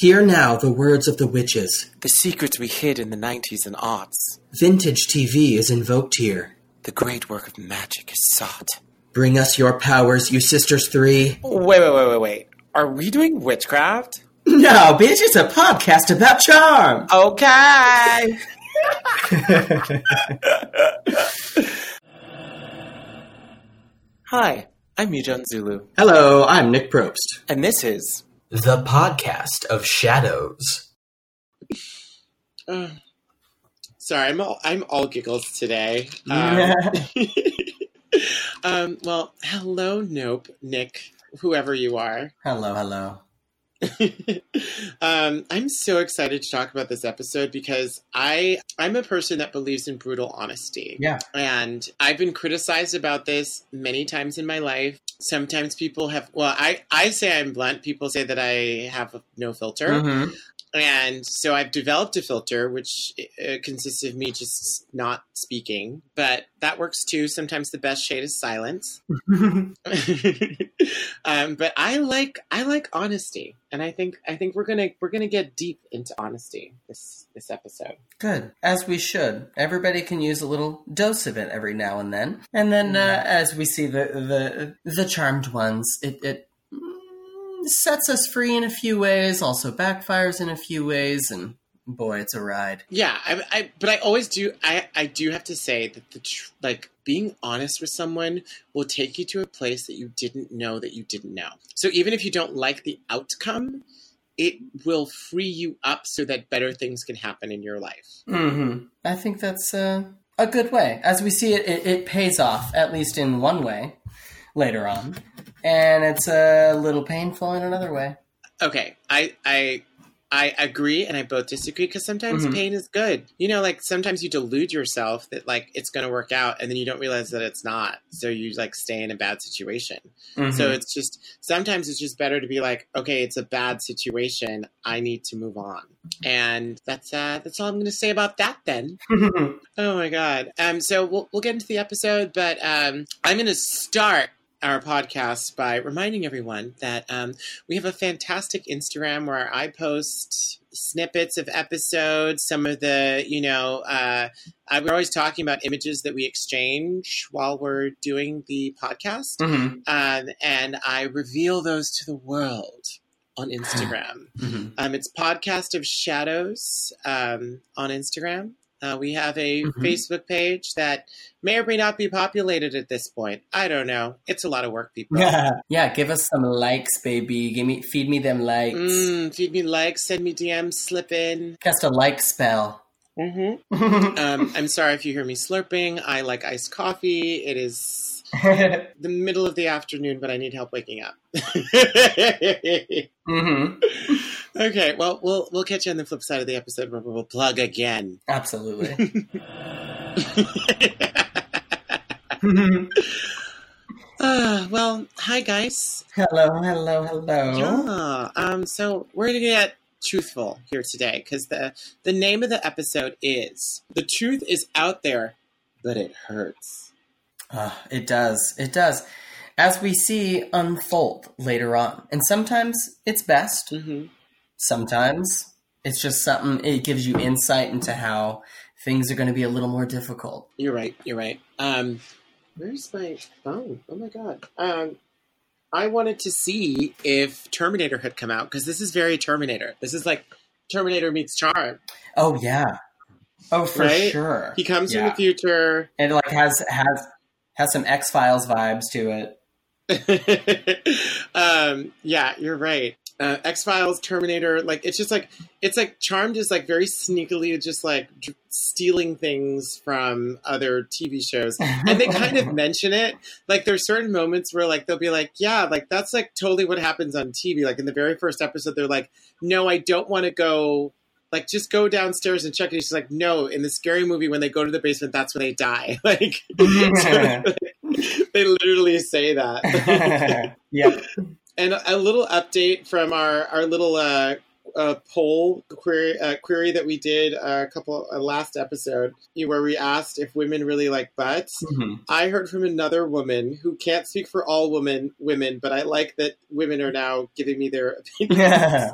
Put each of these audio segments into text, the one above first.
Hear now the words of the witches. The secrets we hid in the 90s and aughts. Vintage TV is invoked here. The great work of magic is sought. Bring us your powers, you sisters three. Wait, wait, wait, wait, wait. Are we doing witchcraft? No, bitch, it's a podcast about charm. Okay. Hi, I'm Mijon Zulu, Hello, I'm Nick Probst. and this is. The podcast of shadows. Uh, sorry, I'm all I'm all giggles today. Um, um, well, hello, Nope, Nick, whoever you are. hello, hello. um, I'm so excited to talk about this episode because I I'm a person that believes in brutal honesty. Yeah. And I've been criticized about this many times in my life. Sometimes people have well, I I say I'm blunt. People say that I have no filter. Mm-hmm. And so I've developed a filter, which uh, consists of me just not speaking, but that works too. Sometimes the best shade is silence. um, but I like I like honesty, and I think I think we're gonna we're gonna get deep into honesty this this episode. Good, as we should. Everybody can use a little dose of it every now and then. And then, uh, as we see the the the charmed ones, it it sets us free in a few ways, also backfires in a few ways, and boy, it's a ride. Yeah, I, I but I always do. I I do have to say that the tr- like being honest with someone will take you to a place that you didn't know that you didn't know. So even if you don't like the outcome, it will free you up so that better things can happen in your life. Mm-hmm. I think that's uh, a good way. As we see it, it, it pays off at least in one way later on, and it's a little painful in another way. Okay, I I I agree and I both disagree because sometimes Mhm. pain is good. You know, like sometimes you delude yourself that like it's going to work out and then you don't realize that it's not. So you like stay in a bad situation. Mm-hmm. So it's just sometimes it's just better to be like, okay, it's a bad situation. I need to move on. And that's uh that's all I'm going to say about that then. Oh my god. Um so we'll we'll get into the episode, but um I'm going to start our podcast by reminding everyone that um, we have a fantastic Instagram where I post snippets of episodes, some of the, you know, uh, I, we're always talking about images that we exchange while we're doing the podcast. mm-hmm. Um, and I reveal those to the world on Instagram. Mm-hmm. Um, it's Podcast of Shadows um, on Instagram. Uh, we have a Mhm. Facebook page that may or may not be populated at this point. I don't know. It's a lot of work, people. Yeah, yeah. Give us some likes, baby. Give me, feed me them likes. Mm, feed me likes, send me DMs, slip in. Cast a like spell. Mm-hmm. Um, I'm sorry if you hear me slurping. I like iced coffee. It is the middle of the afternoon, but I need help waking up. hmm okay, well, we'll we'll catch you on the flip side of the episode where we'll plug again. Absolutely. Ah, well, hi guys. hello, hello, hello. Yeah. Um. So we're gonna get truthful here today because the the name of the episode is "The Truth Is Out There, but It Hurts." Ah, it does. It does. As we see unfold later on. And sometimes it's best. Mm-hmm. Sometimes it's just something, it gives you insight into how things are going to be a little more difficult. You're right. You're right. Um, where's my phone? Oh my god. Um, I wanted to see if Terminator had come out because this is very Terminator. This is like Terminator meets Charm. Oh, yeah. Oh, for Right? sure. He comes Yeah. from the future. And like has has has some X Files vibes to it. um, yeah, you're right. Uh, X Files, Terminator, like it's just like it's like Charmed is like very sneakily just like dr- stealing things from other TV shows, and they kind of mention it. Like there's certain moments where like they'll be like, yeah, like that's like totally what happens on TV. Like in the very first episode, they're like, no, I don't want to go. Like just go downstairs and check it. She's like, no. In the scary movie, when they go to the basement, that's when they die. Like they literally say that. yeah. And a little update from our our little uh, uh, poll query uh, query that we did a couple uh, last episode, where we asked if women really like butts. Mhm. I heard from another woman who can't speak for all women women, but I like that women are now giving me their opinions.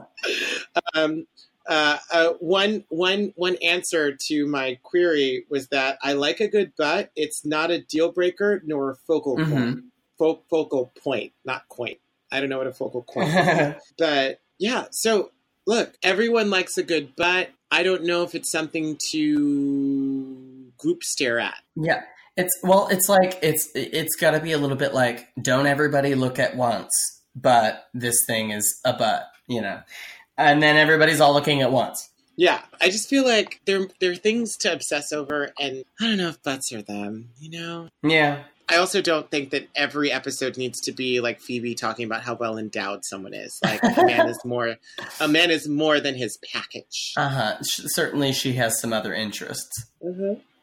um, uh, uh, one one one answer to my query was that I like a good butt. It's not a deal breaker nor a focal point. Mhm. Fo- focal point, not point. I don't know what a focal point is. But yeah, so look, everyone likes a good butt. I don't know if it's something to group stare at. yeah. It's well, it's like it's it's got to be a little bit like don't everybody look at once, but this thing is a butt, you know. And then everybody's all looking at once. Yeah, I just feel like there there are things to obsess over, and I don't know if butts are them. You know, Yeah. I also don't think that every episode needs to be like Phoebe talking about how well endowed someone is. Like a man is more, a man is more than his package. Uh-huh. Certainly she has some other interests.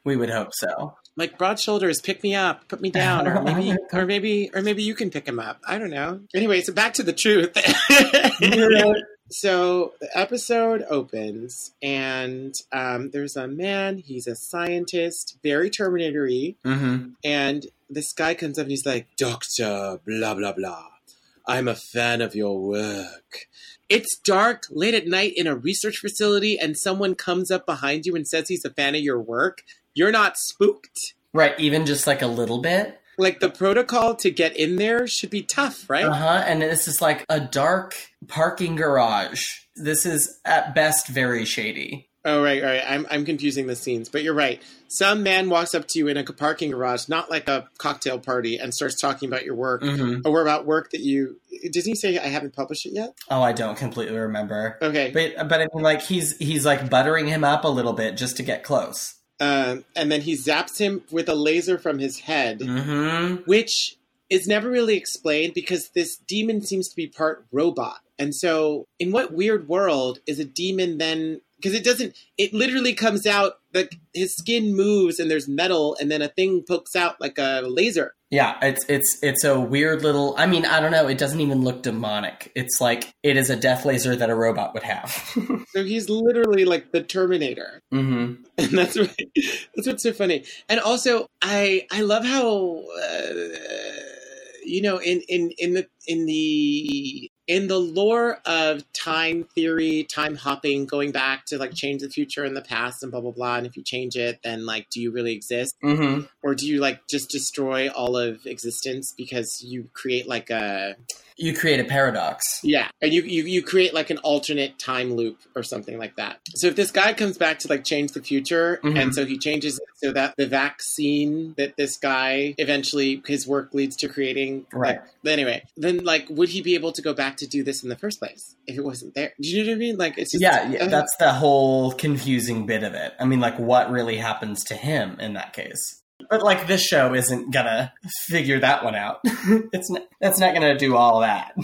We would hope so. Like broad shoulders, pick me up, put me down, or maybe, or maybe, or maybe you can pick him up. I don't know. Anyway, so back to the truth. so the episode opens, and um, there's a man. He's a scientist, very Terminator-y. Mm-hmm. And this guy comes up and he's like, Doctor, blah, blah, blah. I'm a fan of your work. It's dark, late at night in a research facility, and someone comes up behind you and says he's a fan of your work. You're not spooked. Right, even just like a little bit. Like the protocol to get in there should be tough, right? Uh-huh. And this is like a dark parking garage. This is at best very shady. Oh, right, right. I'm, I'm confusing the scenes, but you're right. Some man walks up to you in a parking garage, not like a cocktail party, and starts talking about your work Mm-hmm. or about work that you. Doesn't he say I haven't published it yet? Oh, I don't completely remember. Okay. But but I mean like he's he's like buttering him up a little bit just to get close. Um, and then he zaps him with a laser from his head, Mm-hmm. which is never really explained because this demon seems to be part robot. And so, in what weird world is a demon then? Because it doesn't, it literally comes out, like his skin moves and there's metal, and then a thing pokes out like a laser. Yeah, it's it's it's a weird little I mean, I don't know, it doesn't even look demonic. It's like it is a death laser that a robot would have. So he's literally like the Terminator. mm-hmm. and that's what, that's what's so funny. And also, I I love how uh, you know in in in the in the in the lore of time theory, time hopping, going back to like change the future and the past and blah blah blah. And if you change it, then like, do you really exist, Mm-hmm. or do you like just destroy all of existence because you create like a You create a paradox. yeah, and you, you you create like an alternate time loop or something like that. So if this guy comes back to like change the future, Mhm. and so he changes it so that the vaccine that this guy eventually his work leads to creating, Right. Like, anyway, then like would he be able to go back to do this in the first place if it wasn't there? Do you know what I mean? Like it's just Yeah, yeah, uh, that's the whole confusing bit of it. I mean, like, what really happens to him in that case? But like, this show isn't gonna figure that one out. it's not, that's not gonna do all that.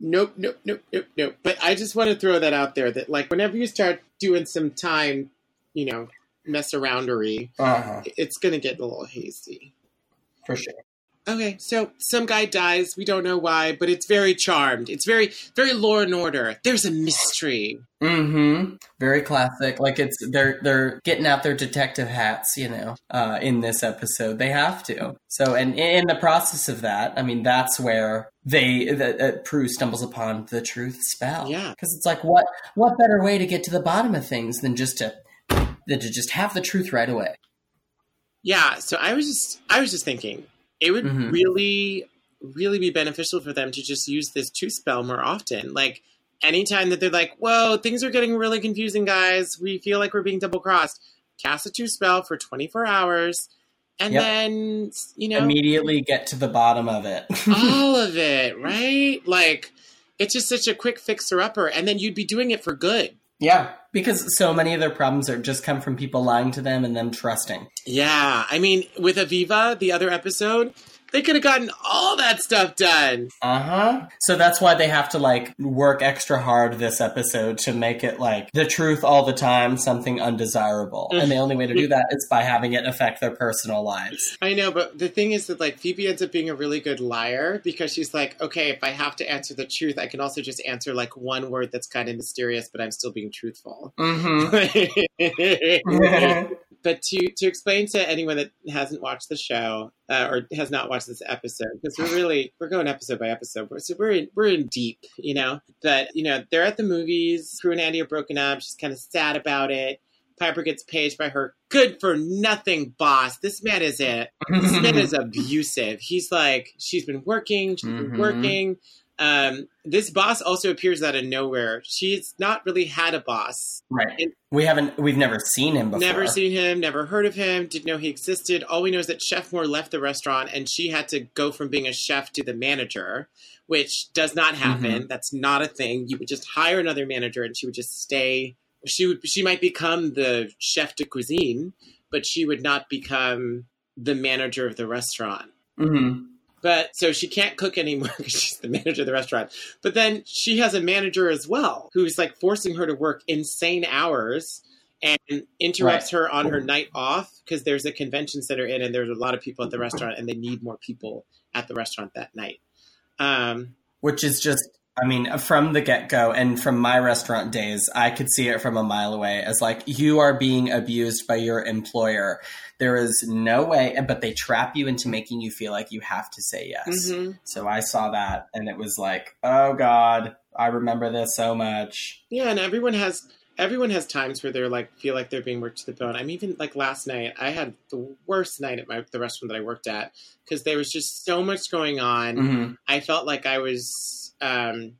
Nope, nope, nope, nope, nope. But I just want to throw that out there that like whenever you start doing some time, you know, mess aroundery, Uh-huh. it's gonna get a little hazy. For sure. Okay, so some guy dies. We don't know why, but it's very charmed. It's very, very law and order. There's a mystery. Mm-hmm. Very classic. Like it's they're they're getting out their detective hats, you know, uh, in this episode. They have to. So, and in the process of that, I mean, that's where they that uh, Prue stumbles upon the truth spell. Yeah. because it's like what what better way to get to the bottom of things than just to than to just have the truth right away. Yeah. So I was just, I was just thinking, it would Mhm. really, really be beneficial for them to just use this truth spell more often. Like anytime that they're like, "Whoa, things are getting really confusing, guys. We feel like we're being double crossed." Cast a truth spell for 24 hours, and Yep. then you know Immediately get to the bottom of it. all of it, right? Like it's just such a quick fixer upper, and then you'd be doing it for good. yeah, because so many of their problems are just come from people lying to them and them trusting. Yeah, I mean, with Aviva, the other episode, they could have gotten all that stuff done. Uh huh. So that's why they have to like work extra hard this episode to make it like the truth all the time, something undesirable. and the only way to do that is by having it affect their personal lives. I know, but the thing is that like Phoebe ends up being a really good liar because she's like, okay, if I have to answer the truth, I can also just answer like one word that's kind of mysterious, but I'm still being truthful. Mm-hmm. but to to explain to anyone that hasn't watched the show uh, or has not watched this episode, because we're really we're going episode by episode, so we're in, we're in deep, you know. But you know, they're at the movies. Prue and Andy are broken up. She's kind of sad about it. Piper gets paged by her good for nothing boss. This man is it. This man is abusive. He's like, she's been working, she's been Mhm. working. Um, this boss also appears out of nowhere. She's not really had a boss. right. We haven't. We've never seen him before. Never seen him, never heard of him, didn't know he existed. All we know is that Chef Moore left the restaurant and she had to go from being a chef to the manager, which does not happen. That's not a thing. You would just hire another manager and she would just stay. She would she might become the chef de cuisine, but she would not become the manager of the restaurant. hmm But so she can't cook anymore because she's the manager of the restaurant. But then she has a manager as well who's like forcing her to work insane hours and interrupts her on her night off because there's a convention center in and there's a lot of people at the restaurant and they need more people at the restaurant that night. Um, Which is just. I mean, from the get go and from my restaurant days, I could see it from a mile away as like, you are being abused by your employer. There is no way, but they trap you into making you feel like you have to say yes. mhm. So I saw that and it was like, oh God, I remember this so much. Yeah, and everyone has everyone has times where they're like feel like they're being worked to the bone. I mean, even like last night, I had the worst night at my the restaurant that I worked at because there was just so much going on. hmm I felt like I was um,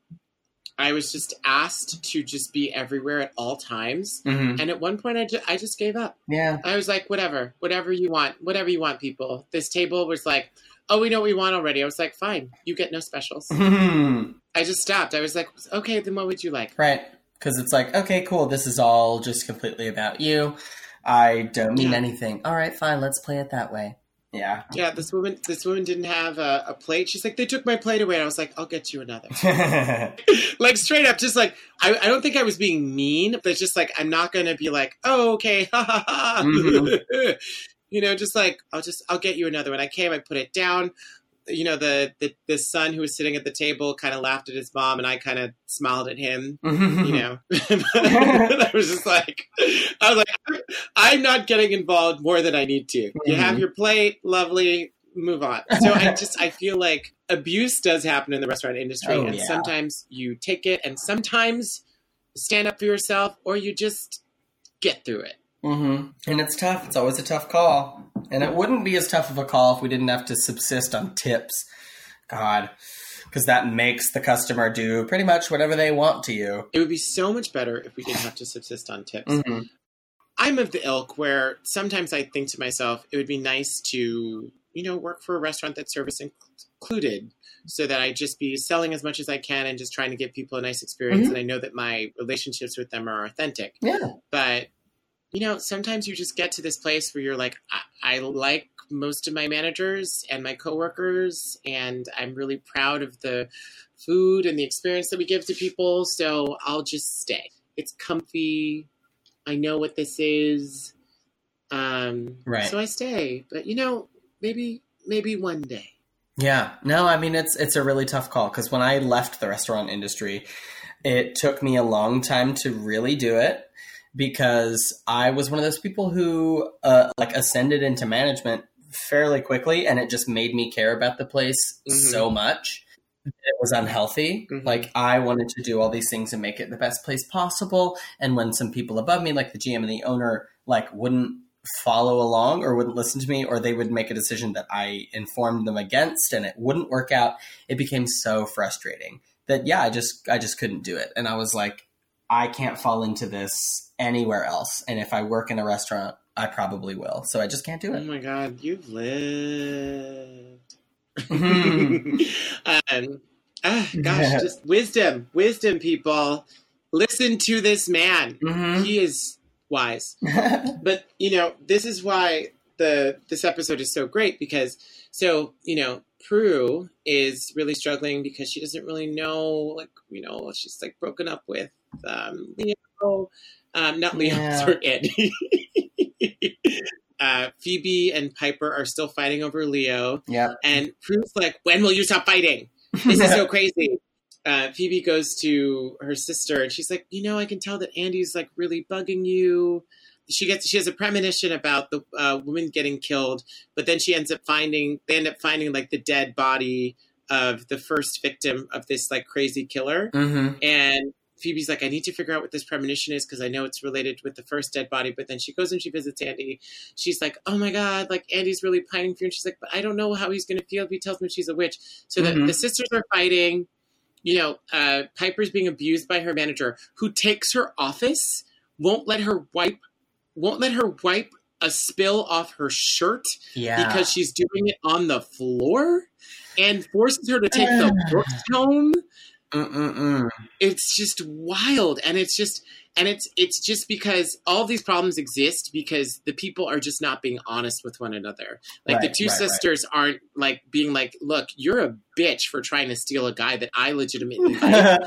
I was just asked to just be everywhere at all times. hmm And at one point, I, ju- I just gave up. Yeah. I was like, whatever, whatever you want, whatever you want, people. This table was like, oh, we know what we want already. I was like, fine, you get no specials. Mhm. I just stopped. I was like, okay, then what would you like? Right. Because it's like, okay, cool. This is all just completely about you. I don't mean Yeah. anything. All right, fine. Let's play it that way. Yeah. Yeah, this woman, this woman didn't have a, a plate. She's like, they took my plate away. And I was like, I'll get you another. like straight up, just like I, I don't think I was being mean, but just like I'm not gonna be like, oh okay, ha ha ha. Mhm. you know, just like I'll just I'll get you another one. I came, I put it down. You know, the the, the son who was sitting at the table kind of laughed at his mom, and I kind of smiled at him. You know, I was just like, I was like, I'm not getting involved more than I need to. You have Mhm. your plate, lovely. Move on. So I just I feel like abuse does happen in the restaurant industry, Oh, and yeah. sometimes you take it, and sometimes stand up for yourself, or you just get through it. hmm And it's tough. It's always a tough call. And it wouldn't be as tough of a call if we didn't have to subsist on tips. God. Because that makes the customer do pretty much whatever they want to you. It would be so much better if we didn't have to subsist on tips. Mhm. I'm of the ilk where sometimes I think to myself, it would be nice to, you know, work for a restaurant that service included so that I just be selling as much as I can and just trying to give people a nice experience. Mhm. And I know that my relationships with them are authentic. Yeah. But, you know, sometimes you just get to this place where you're like, I, I like most of my managers and my coworkers, and I'm really proud of the food and the experience that we give to people. So I'll just stay. It's comfy. I know what this is. Um, Right. So I stay. But you know, maybe maybe one day. Yeah, no, I mean it's it's a really tough call because when I left the restaurant industry, it took me a long time to really do it because I was one of those people who uh, like ascended into management fairly quickly, and it just made me care about the place Mhm. so much. It was unhealthy. Mhm. Like I wanted to do all these things and make it the best place possible. And when some people above me, like the GM and the owner, like wouldn't follow along or wouldn't listen to me or they would make a decision that I informed them against and it wouldn't work out, it became so frustrating that yeah, I just I just couldn't do it. And I was like, I can't fall into this anywhere else. And if I work in a restaurant, I probably will. So I just can't do it. Oh my god, you've lived. Um, ah, gosh, just wisdom, wisdom, people. Listen to this man. Mhm. He is wise. But you know, this is why the this episode is so great because so you know, Prue is really struggling because she doesn't really know, like you know, she's like broken up with um, Leo, um, not Leo, Yeah. sorry, Andy. uh, Phoebe and Piper are still fighting over Leo, yep. and Prue's like, "When will you stop fighting? This is so crazy." Uh, Phoebe goes to her sister, and she's like, "You know, I can tell that Andy's like really bugging you. she gets she has a premonition about the uh, woman getting killed, but then she ends up finding they end up finding like the dead body of the first victim of this like crazy killer, Mm-hmm. and Phoebe's like, I need to figure out what this premonition is because I know it's related with the first dead body. But then she goes and she visits Andy. She's like, Oh my god, like Andy's really pining for you. And she's like, But I don't know how he's going to feel if he tells me she's a witch. So the, Mhm. the sisters are fighting. You know, uh, Piper's being abused by her manager, who takes her office, won't let her wipe, won't let her wipe a spill off her shirt Yeah. because she's doing it on the floor, and forces her to take the books home Mm-mm-mm. it's just wild and it's just and it's it's just because all these problems exist because the people are just not being honest with one another like the two right, right. sisters aren't like being like look you're a bitch for trying to steal a guy that i legitimately like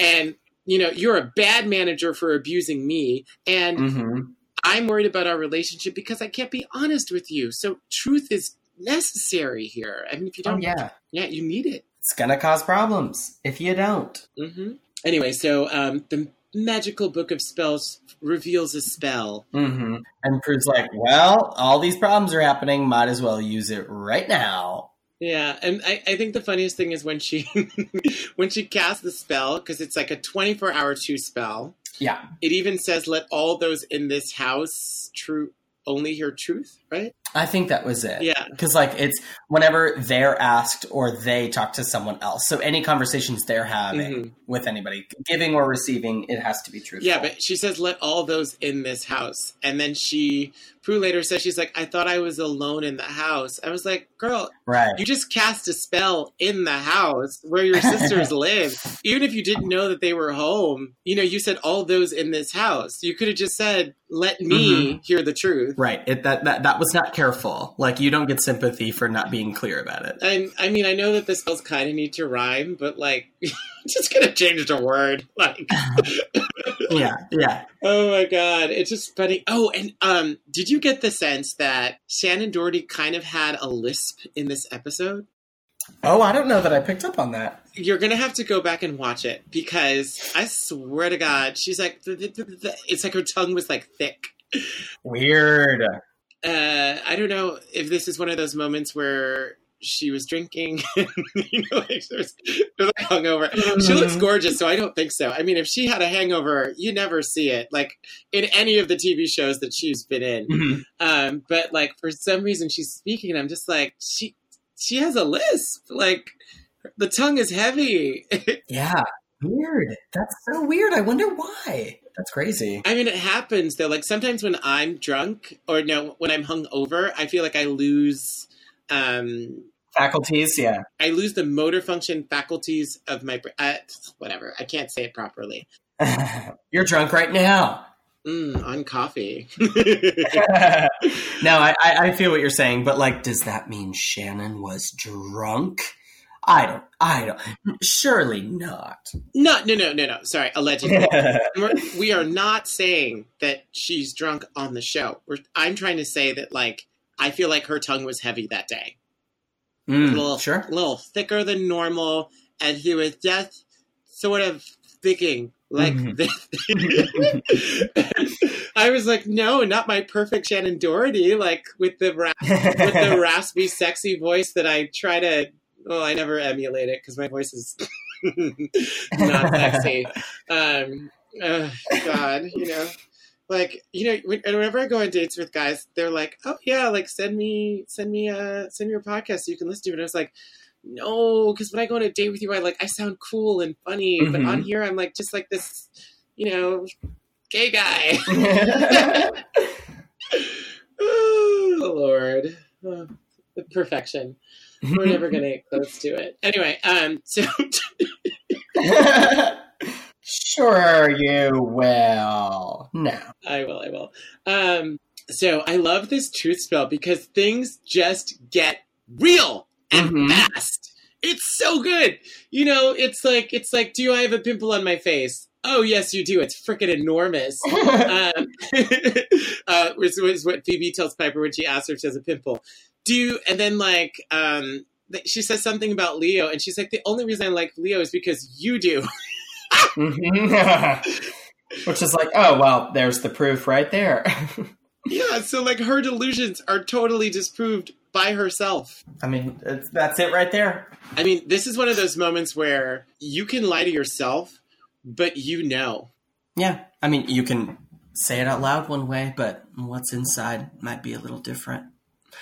and you know you're a bad manager for abusing me and hmm i'm worried about our relationship because i can't be honest with you so truth is necessary here i mean if you Oh don't yeah. yeah you need it It's gonna cause problems if you don't. Mm-hmm. Anyway, so um, the magical book of spells reveals a spell. Mm-hmm. And Prue's like, well, all these problems are happening. Might as well use it right now. Yeah, and I, I think the funniest thing is when she when she casts the spell because it's like a twenty four hour two spell. Yeah. It even says, "Let all those in this house true only hear truth." Right? I think that was it. Yeah. Because, like, it's whenever they're asked or they talk to someone else. So, any conversations they're having Mhm. with anybody, giving or receiving, it has to be truthful. Yeah, but she says, "Let all those in this house," and then she Prue later says, "She's like, I thought I was alone in the house." I was like, "Girl, Right. You just cast a spell in the house where your sisters live. Even if you didn't know that they were home, you know, you said all those in this house. You could have just said, "Let me mm-hmm. hear the truth." Right. It, that, that, that was not careful. Like, you don't get sympathy for not being clear about it. And I mean, I know that the spells kind of need to rhyme, but like, just gonna change the word. Like, Yeah. Yeah. oh my god, it's just funny. Oh, and um, did you get the sense that Shannen Doherty kind of had a lisp in this episode? Oh, I don't know that I picked up on that. You're gonna have to go back and watch it because I swear to God, she's like, th- th- th- th- it's like her tongue was like thick. Weird. Uh, I don't know if this is one of those moments where she was drinking, you know, like she was, she was like hungover. She looks gorgeous, so I don't think so. I mean, if she had a hangover, you never see it, like in any of the TV shows that she's been in. Mhm. Um, but like for some reason, she's speaking, and I'm just like, she she has a lisp. Like the tongue is heavy. Yeah. Weird. That's so weird. I wonder why. That's crazy. I mean, it happens though. Like sometimes when I'm drunk, or no, when I'm hungover, I feel like I lose. Um, Faculties, yeah. I lose the motor function faculties of my brain. Uh, whatever. I can't say it properly. You're drunk right now. Mm, on coffee. no, I, I feel what you're saying, but like, does that mean Shannon was drunk? I don't. I don't. Surely not. no, no, no, no, no. Sorry, allegedly. We're, we are not saying that she's drunk on the show. We're, I'm trying to say that, like, I feel like her tongue was heavy that day. A Mm, little, sure. a little thicker than normal, and he was just sort of speaking like Mhm. this. I was like, no, not my perfect Shannen Doherty, like with the ra- with the raspy, sexy voice that I try to. Well, I never emulate it because my voice is not sexy. Um, God, you know, like you know, and whenever I go on dates with guys, they're like, "Oh yeah, like send me, send me, uh, send me your podcast so you can listen to it." And I was like, "No," because when I go on a date with you, I like I sound cool and funny, but Mhm. on here, I'm like just like this, you know, gay guy. oh Lord, oh, perfection. We're never gonna get close to it. Anyway, um, so sure you will. No. I will, I will. Um, so I love this truth spell because things just get real and Mhm. fast. It's so good. You know, it's like it's like, do I have a pimple on my face? Oh yes, you do. It's freaking enormous. um, uh, was, was what Phoebe tells Piper when she asks her if she has a pimple. Do you, and then like um, she says something about Leo, and she's like, the only reason I like Leo is because you do. Mhm. Which is like, oh well, there's the proof right there. yeah, so like her delusions are totally disproved by herself. I mean, it's, that's it right there. I mean, this is one of those moments where you can lie to yourself, but you know. Yeah, I mean, you can say it out loud one way, but what's inside might be a little different.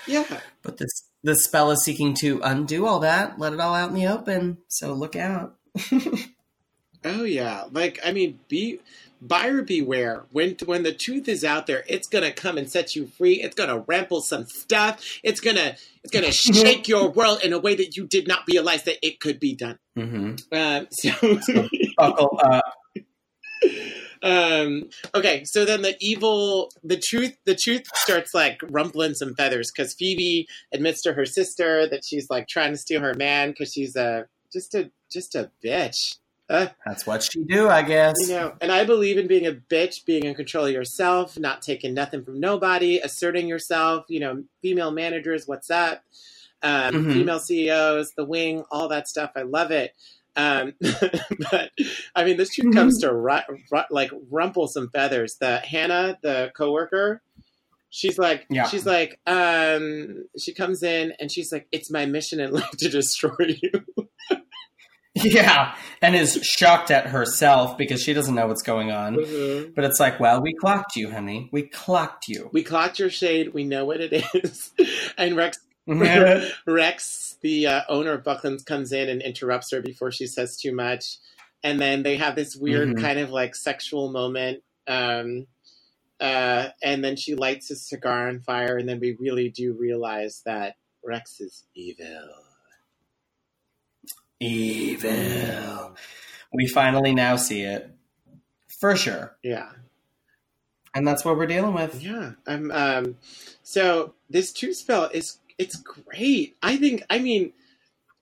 Yeah. But this this spell is seeking to undo all that, let it all out in the open. So look out. Oh yeah, like I mean, be buyer beware. When when the truth is out there, it's gonna come and set you free. It's gonna ramble some stuff. It's gonna it's gonna shake your world in a way that you did not realize that it could be done. Mm-hmm. Um, so Buckle up. um, okay, so then the evil, the truth, the truth starts like rumpling some feathers because Phoebe admits to her sister that she's like trying to steal her man because she's a just a just a bitch. Uh, That's what she do, I guess. you know, and I believe in being a bitch, being in control of yourself, not taking nothing from nobody, asserting yourself. You know, female managers, what's up? Um, Mhm. Female CEOs, the wing, all that stuff. I love it. Um, but I mean, this truth comes to ru- ru- like rumple some feathers. The Hannah, the coworker, she's like, Yeah. she's like, um, she comes in and she's like, it's my mission in life to destroy you. Yeah, and is shocked at herself because she doesn't know what's going on. Mhm. But it's like, well, we clocked you, honey. We clocked you. We clocked your shade. We know what it is. and Rex Mhm. Rex, the uh, owner of Buckland's, comes in and interrupts her before she says too much, and then they have this weird Mhm. kind of like sexual moment. Um, uh, and then she lights his cigar on fire, and then we really do realize that Rex is evil. Evil. We finally now see it. For sure. Yeah, And that's what we're dealing with. yeah. I'm. Um, so this two spell is it's great. I think. I mean.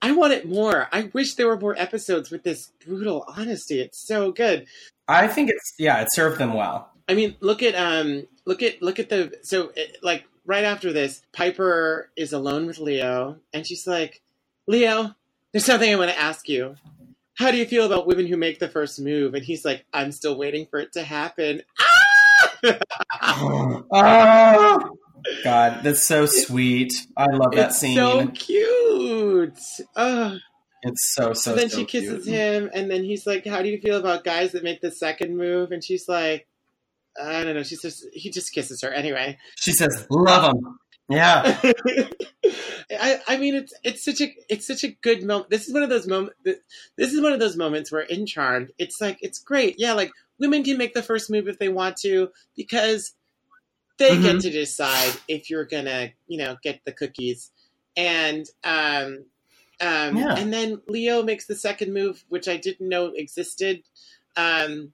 I want it more. I wish there were more episodes with this brutal honesty. It's so good. I think it's, yeah, it served them well. I mean, look at um, look at look at the so it, like right after this, Piper is alone with Leo, and she's like, "Leo, there's something I want to ask you. How do you feel about women who make the first move?" And he's like, "I'm still waiting for it to happen." Ah! oh, God, that's so sweet. I love that it's scene. so cute. Ugh. it's so, so So then so she kisses cute. him, and then he's like, "How do you feel about guys that make the second move?" And she's like, "I don't know." She says he just kisses her anyway. She says, love him. Yeah. I, I mean, it's it's such a it's such a good moment. This is one of those moments. This is one of those moments where in Charmed, it's like it's great. Yeah, like women can make the first move if they want to because they get Mhm. to decide if you're gonna, you know, get the cookies. And um, um, Yeah. and then Leo makes the second move, which I didn't know existed. Um,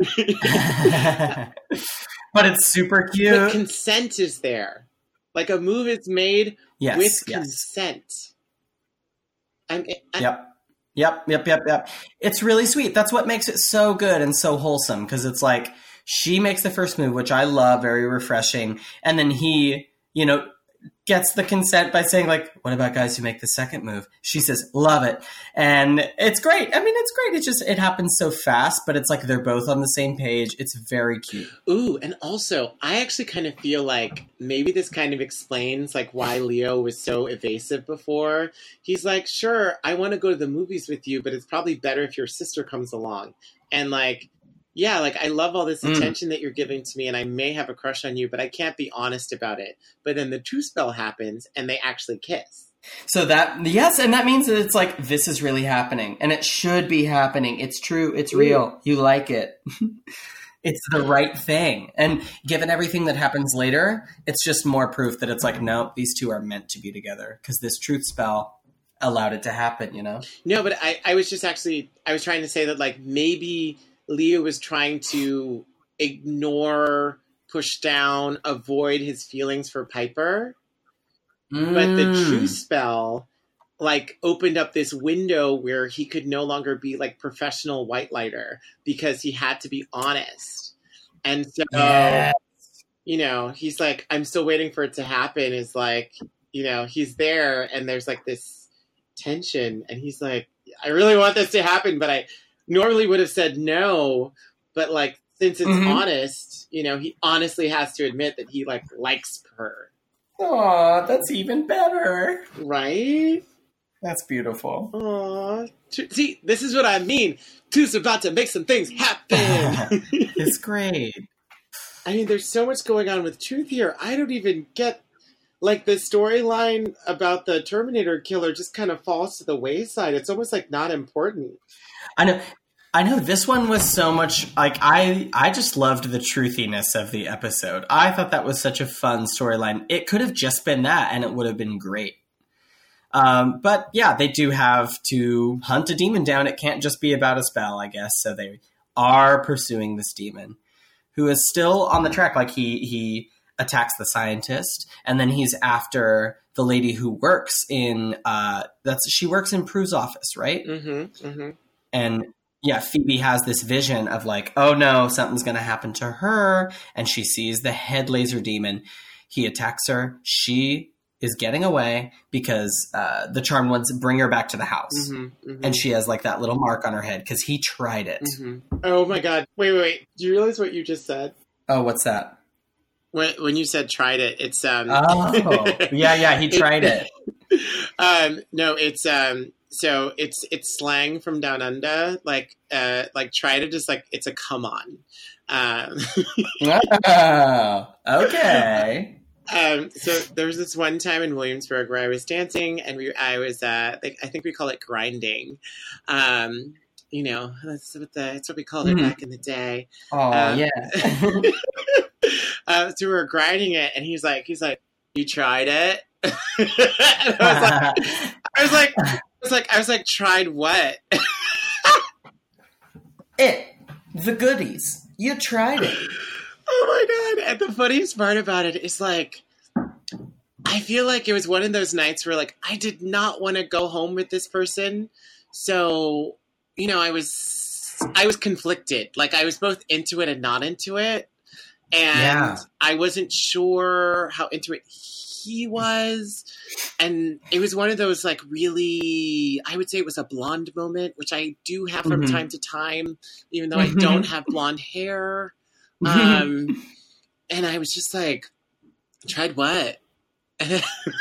but it's super but cute. consent is there. Like a move is made yes. with yes. consent. I'm, I, Yep. Yep, yep, yep, yep. It's really sweet. That's what makes it so good and so wholesome because it's like she makes the first move, which I love, very refreshing, and then he, you know, gets the consent by saying like, "What about guys who make the second move?" She says, "Love it," and it's great. I mean, it's great. It just it happens so fast, but it's like they're both on the same page. It's very cute. Ooh, and also, I actually kind of feel like maybe this kind of explains like why Leo was so evasive before. He's like, "Sure, I want to go to the movies with you, but it's probably better if your sister comes along." And like, yeah, like I love all this Mm. attention that you're giving to me, and I may have a crush on you, but I can't be honest about it. But then the true spell happens, and they actually kiss. So that yes, and that means that it's like this is really happening, and it should be happening. It's true. It's real. You like it. it's the right thing. And given everything that happens later, it's just more proof that it's like no, these two are meant to be together because this truth spell allowed it to happen. You know. No, but I, I was just actually I was trying to say that like maybe Leo was trying to ignore, push down, avoid his feelings for Piper, but the Mm. true spell like opened up this window where he could no longer be like professional whitelighter because he had to be honest. And so Yeah. you know, he's like, I'm still waiting for it to happen. Is like, you know, he's there and there's like this tension, and he's like, I really want this to happen, but I normally would have said no, but like since it's Mhm. honest, you know, he honestly has to admit that he like likes her, Aw, that's even better. right? That's beautiful. Aw. See, this is what I mean. Two's about to make some things happen. It's great. I mean, there's so much going on with Truth here. I don't even get like the storyline about the Terminator killer just kind of falls to the wayside. It's almost like not important. I know. I know this one was so much like I I just loved the truthiness of the episode. I thought that was such a fun storyline. It could have just been that and it would have been great. Um, but yeah, they do have to hunt a demon down. It can't just be about a spell, I guess. So they are pursuing this demon who is still on the track. Like he he attacks the scientist and then he's after the lady who works in uh that's she works in Prue's office, right? Mm-hmm. Mm-hmm. and yeah, Phoebe has this vision of like, oh no, something's going to happen to her, and she sees the head laser demon. He attacks her. She is getting away because uh, the charmed ones bring her back to the house, Mm-hmm. Mm-hmm. and she has like that little mark on her head because he tried it. hmm Oh my god! Wait, wait, wait! Do you realize what you just said? Oh, what's that? When when you said tried it, it's um. Oh, yeah, yeah, he tried it. um, no, it's um. So it's it's slang from down under. Like uh, like tried it is like it's a come on. Um, Oh, okay. um, so there was this one time in Williamsburg where I was dancing and we I was uh, like, I think we call it grinding. Um, you know, that's what the that's what we called it Mhm. back in the day. Oh, Um, yeah. uh, so we were grinding it, and he's like, he's like, you tried it. I was like, I was like, I was like, I was like, tried what? it, the goodies. You tried it. oh my god! And the funniest part about it is like, I feel like it was one of those nights where like I did not want to go home with this person, so you know I was I was conflicted. Like I was both into it and not into it, and Yeah. I wasn't sure how into it he was, and it was one of those like really I would say it was a blonde moment, which I do have from Mhm. time to time, even though I Mhm. don't have blonde hair. Um, and I was just like, tried what?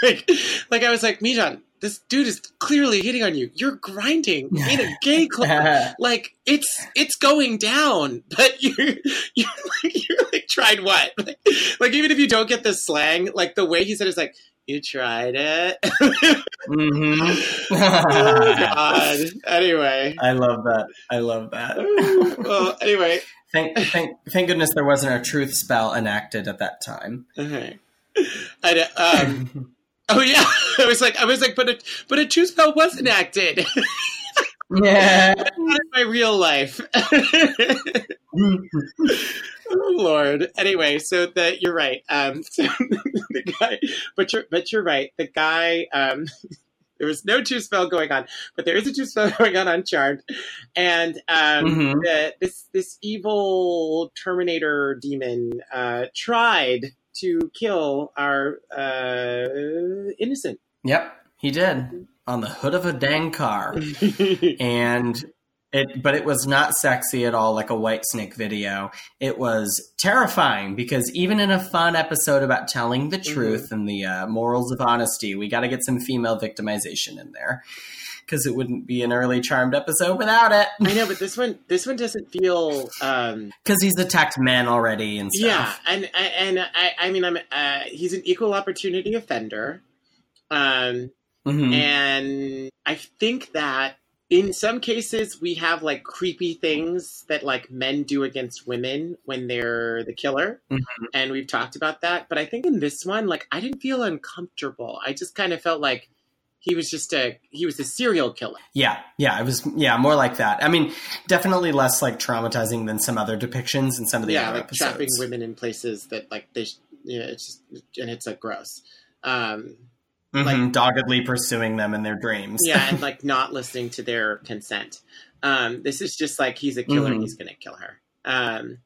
like, like I was like, Mijan, this dude is clearly hitting on you. You're grinding in a gay club. like it's it's going down, but you're you're like you're like tried what? Like, like even if you don't get the slang, like the way he said it is like you tried it. mm-hmm. oh God. Anyway. I love that. I love that. well, anyway. Thank, thank, thank goodness there wasn't a truth spell enacted at that time. Okay. And, um, oh yeah, I was like, I was like, but a but a truth spell was enacted. yeah. Not in my real life. oh Lord. Anyway, so the you're right. Um, so the guy, but you're but you're right. The guy. Um, there was no two spell going on, but there is a two spell going on on Charmed, and um, Mhm. the, this this evil Terminator demon uh, tried to kill our uh, innocent. Yep, he did on the hood of a dang car, and it. But it was not sexy at all, like a Whitesnake video. It was terrifying because even in a fun episode about telling the truth and the uh, morals of honesty, we got to get some female victimization in there because it wouldn't be an early Charmed episode without it. I know, but this one this one doesn't feel. Um, Because he's attacked men already and stuff. Yeah, and and I, I mean, I'm uh, he's an equal opportunity offender, um, Mhm. and I think that in some cases we have like creepy things that like men do against women when they're the killer, Mhm. and we've talked about that. But I think in this one, like, I didn't feel uncomfortable. I just kind of felt like he was just a he was a serial killer. Yeah, yeah, it was yeah more like that. I mean, definitely less like traumatizing than some other depictions in some of the yeah, other like episodes. trapping women in places that like they, sh- yeah, it's just and it's like gross. Um, Mhm, like- doggedly pursuing them in their dreams. yeah, and like not listening to their consent. Um, this is just like he's a killer Mhm. and he's gonna kill her. Um,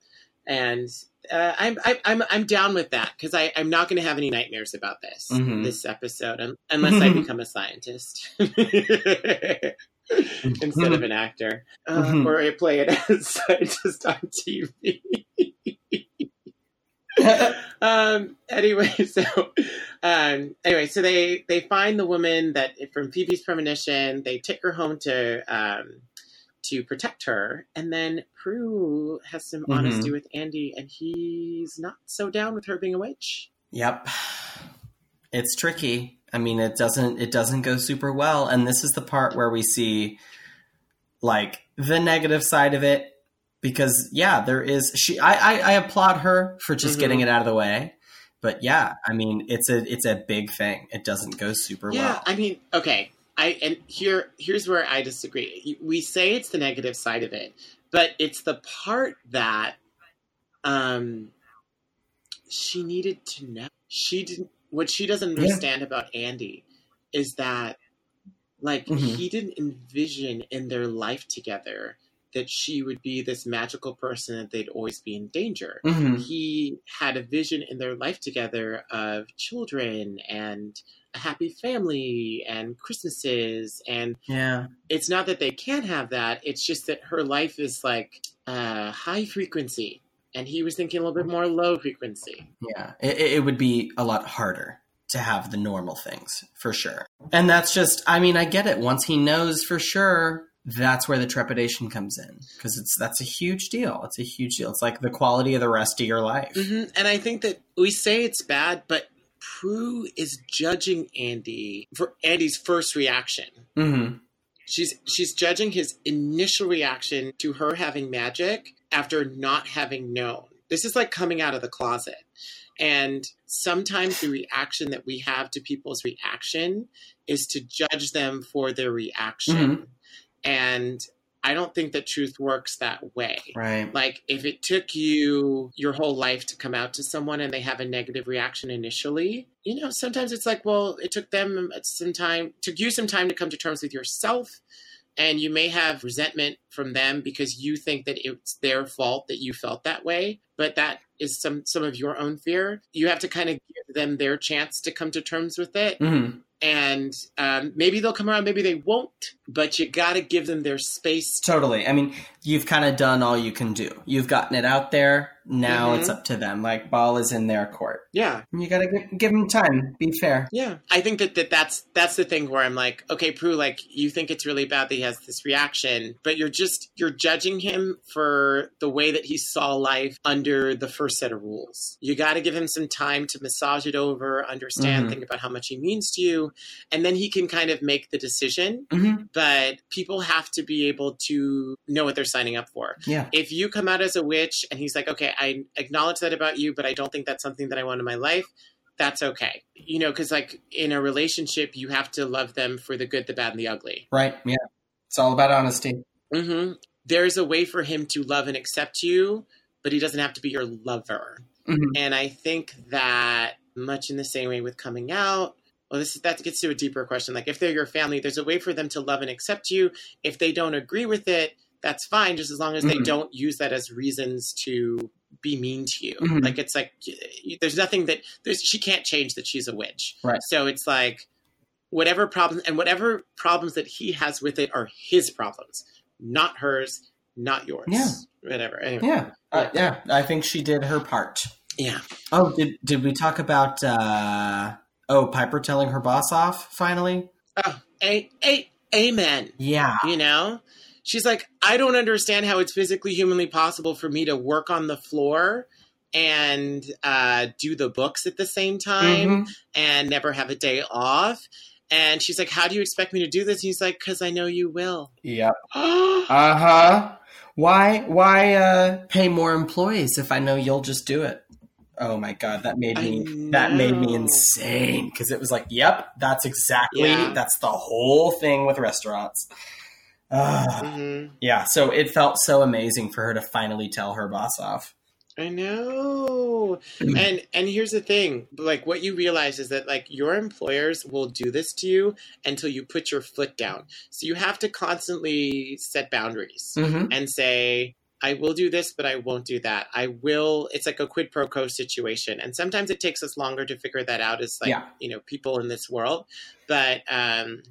and uh, I'm, I'm I'm I'm down with that because I I'm not gonna have any nightmares about this Mhm. this episode un- unless I become a scientist. instead of an actor, uh, Mhm. or I play it as a scientist on TV. um anyway so um anyway so they they find the woman that from phoebe's premonition they take her home to um to protect her and then prue has some Mhm. honesty with andy and he's not so down with her being a witch Yep. It's tricky. I mean, it doesn't it doesn't go super well and this is the part where we see like the negative side of it because yeah, there is she I I, I applaud her for just Mhm. getting it out of the way. But yeah, I mean, it's a it's a big thing. It doesn't go super yeah well. Yeah, I mean okay i and here here's where i disagree we say it's the negative side of it but it's the part that um she needed to know she didn't what she doesn't Yeah. understand about andy is that like Mhm. he didn't envision in their life together that she would be this magical person that they'd always be in danger Mhm. he had a vision in their life together of children and a happy family and Christmases. And Yeah. it's not that they can't have that, it's just that her life is like uh, high frequency. And he was thinking a little bit more low frequency. Yeah, it, it would be a lot harder to have the normal things for sure. And that's just, I mean, I get it. Once he knows for sure, that's where the trepidation comes in because it's that's a huge deal. It's a huge deal. It's like the quality of the rest of your life. hmm And I think that we say it's bad, but Prue is judging Andy for Andy's first reaction. hmm She's she's judging his initial reaction to her having magic after not having known. This is like coming out of the closet. And sometimes the reaction that we have to people's reaction is to judge them for their reaction. And I don't think that truth works that way. Right. Like if it took you your whole life to come out to someone and they have a negative reaction initially, you know, sometimes it's like, well, it took them some time, took you some time to come to terms with yourself. And you may have resentment from them because you think that it's their fault that you felt that way, but that is some some of your own fear. You have to kind of give them their chance to come to terms with it, hmm and um, maybe they'll come around, maybe they won't. But you got to give them their space. Totally. I mean, you've kind of done all you can do. You've gotten it out there. Now Mhm. it's up to them. Like ball is in their court. Yeah, You got to give, give them time. Be fair. Yeah, I think that, that that's that's the thing where I'm like, okay, Prue, like you think it's really bad that he has this reaction, but you're just you're judging him for the way that he saw life under the first set of rules. You got to give him some time to massage it over, understand, Mhm. think about how much he means to you, and then he can kind of make the decision. hmm But people have to be able to know what they're signing up for Yeah. if you come out as a witch and he's like, okay, I acknowledge that about you, but I don't think that's something that I want in my life, that's okay. You know, because like in a relationship, you have to love them for the good, the bad, and the ugly. Right. Yeah. It's all about honesty. hmm There's a way for him to love and accept you, but he doesn't have to be your lover. Mhm. And I think that much in the same way with coming out. Well, this is, that gets to a deeper question. Like, if they're your family, there's a way for them to love and accept you. If they don't agree with it, that's fine, just as long as they Mhm. don't use that as reasons to be mean to you. Mhm. Like, it's like there's nothing that there's she can't change that she's a witch. Right. So it's like whatever problems and whatever problems that he has with it are his problems, not hers, not yours. Yeah. Whatever. Anyway. Yeah. Uh, yeah. I think she did her part. Yeah. Oh, did did we talk about uh oh Piper telling her boss off finally? Oh, a, a, amen. Yeah. You know? She's like, I don't understand how it's physically, humanly possible for me to work on the floor and uh, do the books at the same time Mhm. and never have a day off. And she's like, How do you expect me to do this? And he's like, Because I know you will. Yep. Uh-huh. Why why uh pay more employees if I know you'll just do it? Oh my god, that made me that made me insane because it was like, yep, that's exactly Yeah. that's the whole thing with restaurants. Ah. hmm yeah, so it felt so amazing for her to finally tell her boss off. I know. And and here's the thing, like what you realize is that like your employers will do this to you until you put your foot down. So you have to constantly set boundaries Mm-hmm. and say I will do this, but I won't do that. I will. It's like a quid pro quo situation, and sometimes it takes us longer to figure that out as like Yeah. you know people in this world. But um,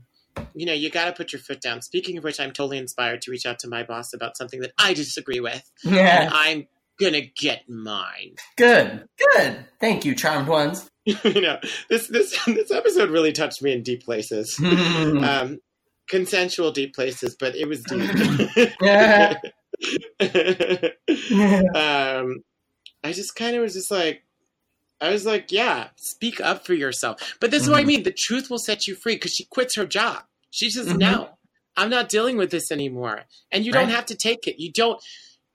you know, you got to put your foot down. Speaking of which, I'm totally inspired to reach out to my boss about something that I disagree with. Yeah. I'm gonna get mine. Good. Good. Thank you, charmed ones. you know, this this this episode really touched me in deep places. Um, consensual deep places, but it was deep. Yeah. um, I just kind of was just like, I was like, yeah, speak up for yourself. But this is what I Mhm. mean. The truth will set you free because she quits her job. She says, Mhm. no, I'm not dealing with this anymore. And you don't have to take it. You don't.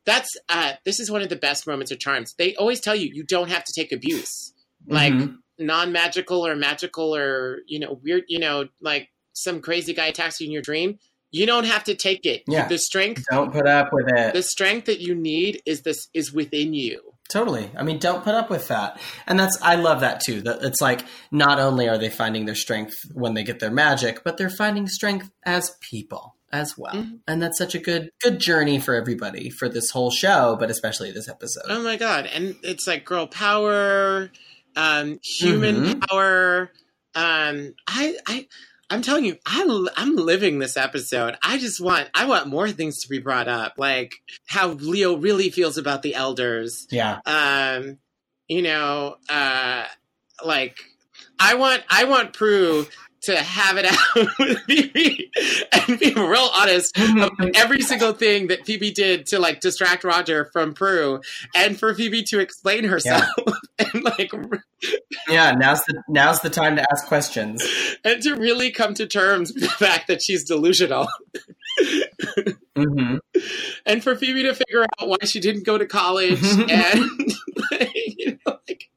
That's uh, this is one of the best moments of charms. They always tell you you don't have to take abuse, like Mhm. non-magical or magical or you know weird, you know, like some crazy guy attacks you in your dream. You don't have to take it. Yeah. The strength don't put up with it. the strength that you need is this is within you. Totally. I mean, don't put up with that. And that's, I love that too. That it's like, not only are they finding their strength when they get their magic, but they're finding strength as people as well. Mhm. And that's such a good, good journey for everybody for this whole show, but especially this episode. Oh my god! And it's like girl power, um, human power. Um, I, I, I'm telling you, I, I'm living this episode. I just want, I want more things to be brought up, like how Leo really feels about the elders. Yeah. Um, you know, uh, like I want, I want Prue to have it out with Phoebe and be real honest about every single thing that Phoebe did to like distract Roger from Prue, and for Phoebe to explain herself and like yeah. Now's the, now's the time to ask questions. and to really come to terms with the fact that she's delusional, hmm and for Phoebe to figure out why she didn't go to college and you know like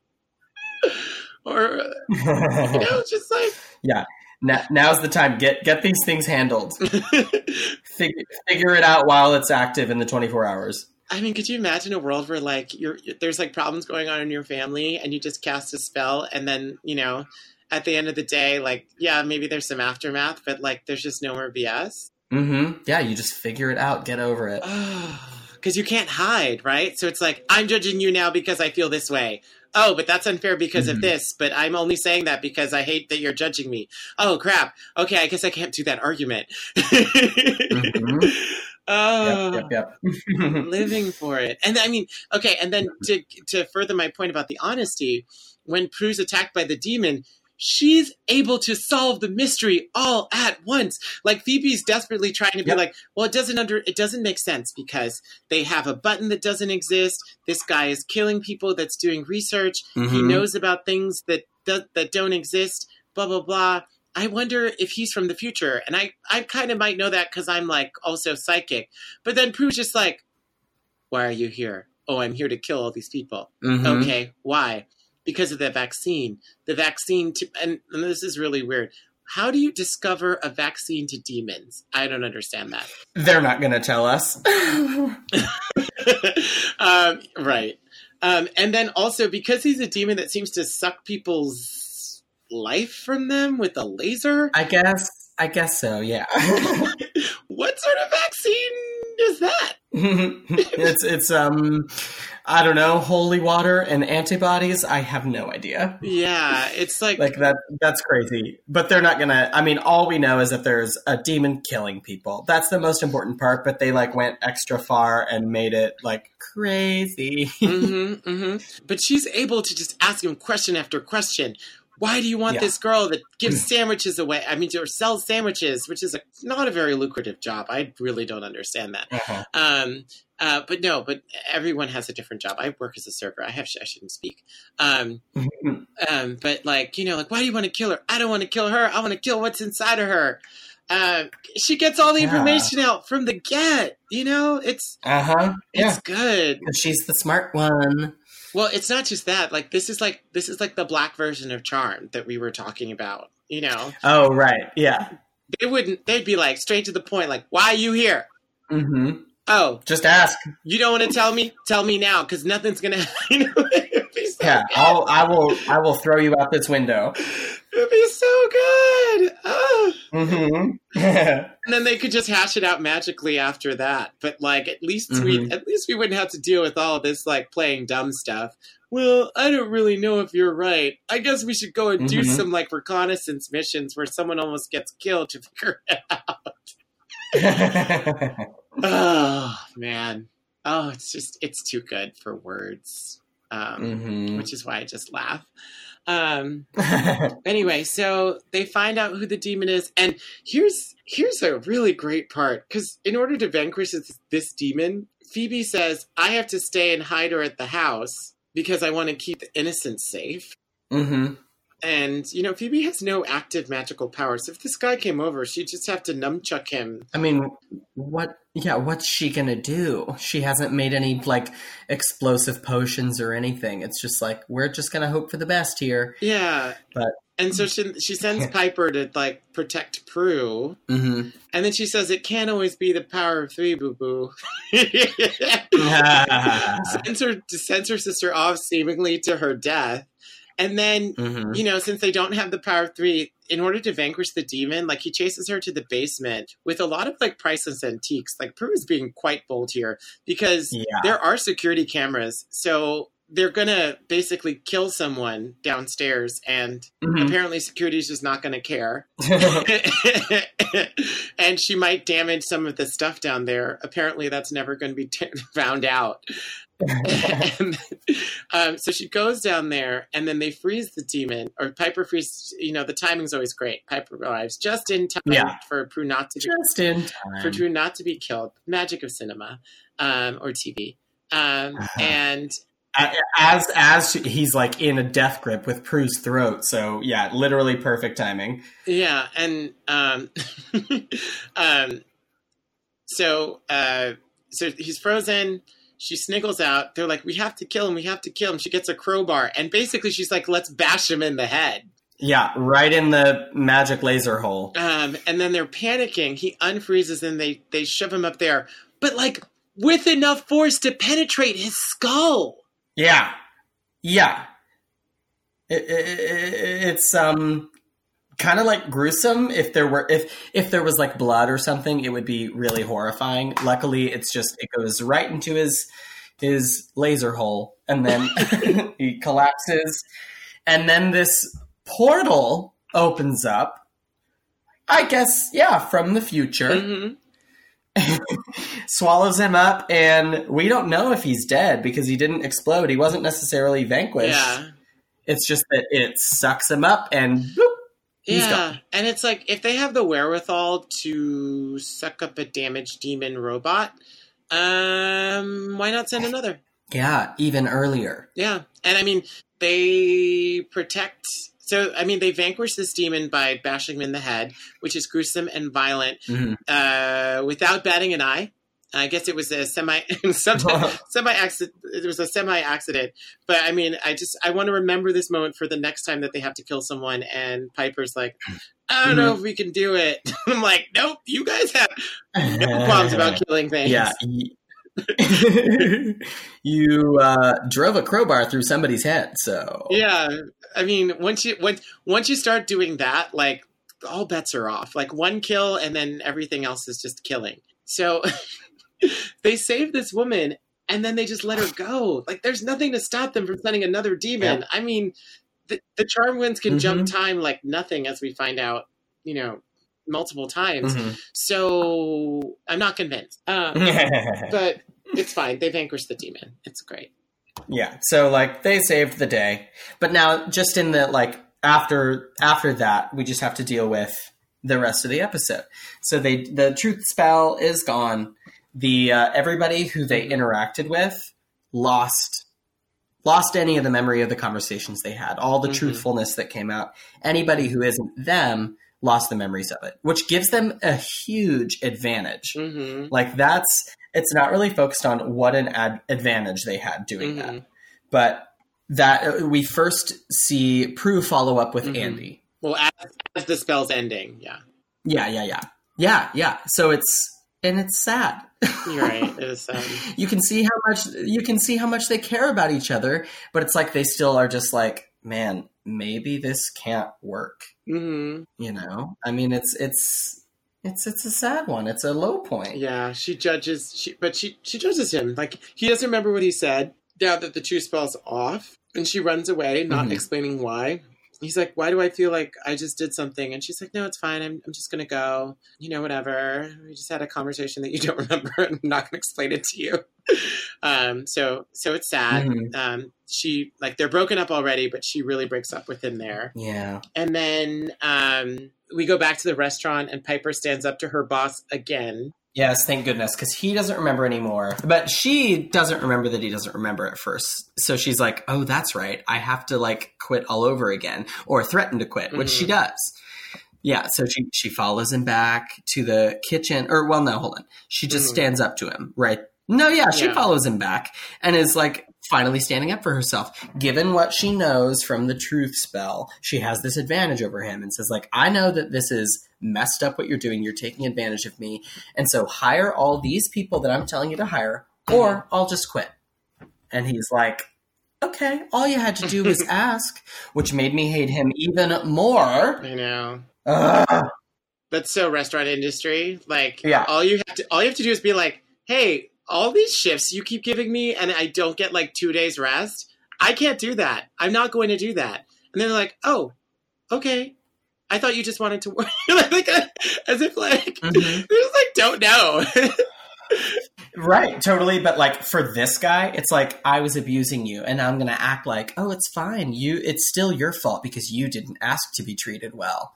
or you know just like yeah. now, now's the time. Get, get these things handled. Figure, figure it out while it's active in the 24 hours. I mean, could you imagine a world where like you're there's like problems going on in your family and you just cast a spell and then, you know, at the end of the day, like, yeah, maybe there's some aftermath, but like there's just no more BS. hmm Yeah. You just figure it out. Get over it. Because you can't hide, right? So it's like, I'm judging you now because I feel this way. Oh, but that's unfair because of Mhm. this, but I'm only saying that because I hate that you're judging me. Oh, crap. Okay, I guess I can't do that argument. Mhm. Oh. Yep, yep, yep. living for it. And I mean, okay, and then to to further my point about the honesty, when Prue's attacked by the demon, she's able to solve the mystery all at once. Like Phoebe's desperately trying to be Yep. like, well, it doesn't under it doesn't make sense because they have a button that doesn't exist. This guy is killing people that's doing research. He Mhm. knows about things that do, that don't exist. Blah blah blah. I wonder if he's from the future, and I I kind of might know that because I'm like also psychic. But then Prue's just like, "Why are you here? Oh, I'm here to kill all these people. Mhm. Okay, why? Because of the vaccine. The vaccine to and, and this is really weird. How do you discover a vaccine to demons? I don't understand that. They're not going to tell us. um, right. Um, and then also because he's a demon that seems to suck people's life from them with a laser. I guess. I guess so. Yeah. what sort of vaccine is that? it's it's um, I don't know, holy water and antibodies. I have no idea. Yeah, it's like, Like that. That's crazy. But they're not gonna. I mean, all we know is that there's a demon killing people. That's the most important part. But they like went extra far and made it like crazy. hmm hmm But she's able to just ask him question after question. Why do you want Yeah. this girl that gives sandwiches away? I mean, or sells sandwiches, which is a, not a very lucrative job. I really don't understand that. Uh-huh. Um, uh, but no, but everyone has a different job. I work as a server. I have I shouldn't speak. Um, um, but like you know, like why do you want to kill her? I don't want to kill her. I want to kill what's inside of her. Um, she gets all the Yeah. information out from the get. You know, it's Uh huh. it's Yeah. good. She's the smart one. Well, it's not just that. Like this is like this is like the black version of Charm that we were talking about. You know, Oh right. Yeah. they wouldn't. They'd be like straight to the point. Like, why are you here? Mm-hmm. Oh, Just ask. you don't want to tell me? Tell me now, because nothing's gonna. You know, be so Yeah. good. I'll. I will. I will throw you out this window. It'd be so good. Oh. Mm-hmm. And then they could just hash it out magically after that. But like, at least we Mhm. at least we wouldn't have to deal with all this like playing dumb stuff. well, I don't really know if you're right. I guess we should go and do Mhm. some like reconnaissance missions where someone almost gets killed to figure it out. Oh man. Oh, it's just it's too good for words. Um, Mhm. which is why I just laugh. Um, anyway, so they find out who the demon is, and here's here's a really great part because in order to vanquish this, this demon, Phoebe says, "I have to stay and hide her at the house because I want to keep the innocents safe." hmm And you know, Phoebe has no active magical powers. If this guy came over, she'd just have to numchuck him. I mean, what? Yeah, what's she gonna do? She hasn't made any like explosive potions or anything. It's just like we're just gonna hope for the best here. Yeah, But- and so she she sends Piper to like protect Prue. hmm And then she says, "It can't always be the power of three, boo boo." sends her sends her sister off seemingly to her death, and then hmm you know since they don't have the power of three, in order to vanquish the demon, like he chases her to the basement with a lot of like priceless antiques. Like Prue is being quite bold here because Yeah. there are security cameras, so. They're gonna basically kill someone downstairs, and Mhm. apparently security is just not gonna care. and she might damage some of the stuff down there. Apparently, that's never going to be t- found out. and, um, so she goes down there, and then they freeze the demon, or Piper freezes. You know, the timing's always great. Piper arrives just in time Yeah. for Prue not to be, Just in for. Prue not to be killed. Magic of cinema um, or TV. Um, and As as he's like in a death grip with Prue's throat. So yeah, literally perfect timing. Yeah, and um, um, so uh, so he's frozen. She sniggles out. They're like, "We have to kill him. We have to kill him." She gets a crowbar, and basically, she's like, "Let's bash him in the head." Yeah, right in the magic laser hole. Um, and then they're panicking. He unfreezes, and they they shove him up there, but like with enough force to penetrate his skull. Yeah, yeah. It, it, it- it's um kind of like gruesome. If there were if if there was like blood or something, it would be really horrifying. Luckily, it's just it goes right into his his laser hole, and then he collapses, and then this portal opens up. I guess yeah, from the future Mhm. swallows him up, and we don't know if he's dead because he didn't explode. He wasn't necessarily vanquished. Yeah, It's just that it sucks him up, and He's yeah, gone. and it's like if they have the wherewithal to suck up a damaged demon robot, um, why not send another? yeah, even earlier. Yeah, and I mean they protect. So I mean they vanquish this demon by bashing him in the head, which is gruesome and violent, Mhm. uh, without batting an eye. I guess it was a semi semi accident. It was a semi accident, but I mean, I just I want to remember this moment for the next time that they have to kill someone. And Piper's like, I don't know if we can do it. I'm like, nope, you guys have no qualms about killing things. Yeah. you uh, drove a crowbar through somebody's head, so Yeah, I mean, once you once once you start doing that, like all bets are off. Like one kill, and then everything else is just killing. So they save this woman, and then they just let her go. Like there's nothing to stop them from sending another demon. I mean, the, the charmed ones can Mhm. jump time like nothing, as we find out. You know, multiple times. Mhm. So I'm not convinced, uh, but it's fine. They vanquished the demon. It's great. Yeah. So like they saved the day. But now just in the like after after that, we just have to deal with the rest of the episode. So they the truth spell is gone. The uh, everybody who they interacted with lost lost any of the memory of the conversations they had, all the Mhm. truthfulness that came out. Anybody who isn't them lost the memories of it, which gives them a huge advantage. hmm Like that's it's not really focused on what an ad- advantage they had doing that Mhm. but that uh, we first see Prue follow up with Mhm. Andy. Well, as, as the spell's ending, yeah. Yeah, yeah, yeah, yeah, yeah. So it's and it's sad. You're right. It is. Um, you can see how much you can see how much they care about each other, but it's like they still are just like, man, maybe this can't work. mhm. You know, I mean, it's it's it's it's a sad one. It's a low point. Yeah, she judges. She, but she she judges him like he doesn't remember what he said. now that the truth spell's off, and she runs away, not Mhm. explaining why. He's like, "Why do I feel like I just did something?" And she's like, "No, it's fine. I'm, I'm just gonna go. You know, whatever. We just had a conversation that you don't remember. and I'm not gonna explain it to you." um, so, so it's sad. Mhm. Um, she like they're broken up already, but she really breaks up with him there. Yeah. And then um, we go back to the restaurant, and Piper stands up to her boss again. Yes, thank goodness, because he doesn't remember anymore. But she doesn't remember that he doesn't remember at first. So she's like, oh, that's right. I have to like quit all over again or threaten to quit, which she does. Yeah, so she, she follows him back to the kitchen. Or, well, no, hold on. She just Mhm. stands up to him, right? No, yeah, she Yeah. follows him back and is like finally standing up for herself. Given what she knows from the truth spell, she has this advantage over him and says, like, I know that this is messed up what you're doing. You're taking advantage of me. And so hire all these people that I'm telling you to hire, or mm-hmm. I'll just quit. And he's like, okay, all you had to do was ask, which made me hate him even more. I know. Ugh. That's so restaurant industry. Like, Yeah. all you have to all you have to do is be like, "Hey, all these shifts you keep giving me, and I don't get like two days rest. I can't do that. I'm not going to do that." And then they're like, "Oh, okay. I thought you just wanted to work." like, as if like Mhm. they just like don't know. Right, totally. But like for this guy, it's like I was abusing you, and I'm gonna act like, oh, it's fine. You, it's still your fault because you didn't ask to be treated well.